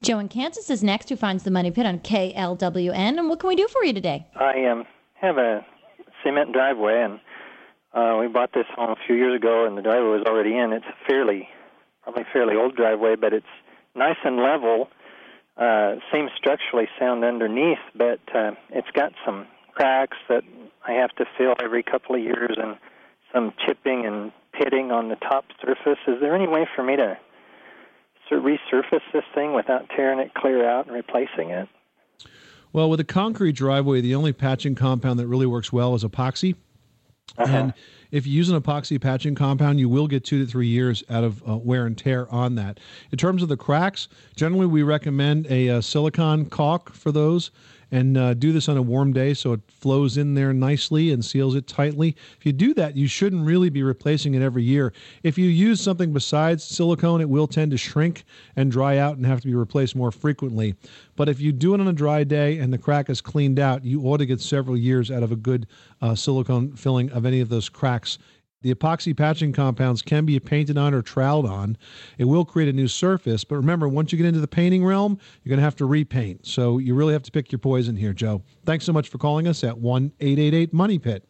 Joe in Kansas is next, who finds the money pit on KLWN. And what can we do for you today? I um, have a cement driveway, and uh, we bought this home a few years ago, and the driveway was already in. It's a fairly, probably fairly old driveway, but it's nice and level. Uh, seems structurally sound underneath, but uh, it's got some cracks that I have to fill every couple of years, and some chipping and pitting on the top surface. Is there any way for me to resurface this thing without tearing it clear out and replacing it? Well, with a concrete driveway, the only patching compound that really works well is epoxy. Uh-huh. And if you use an epoxy patching compound, you will get two to three years out of uh, wear and tear on that. In terms of the cracks, generally we recommend a, uh, silicone caulk for those and uh, do this on a warm day so it flows in there nicely and seals it tightly. If you do that, you shouldn't really be replacing it every year. If you use something besides silicone, it will tend to shrink and dry out and have to be replaced more frequently. But if you do it on a dry day and the crack is cleaned out, you ought to get several years out of a good uh, silicone filling of any of those cracks the epoxy patching compounds can be painted on or troweled on. It will create a new surface, but remember, once you get into the painting realm, you're going to have to repaint. So you really have to pick your poison here, Joe. Thanks so much for calling us at 1 888 Money Pit.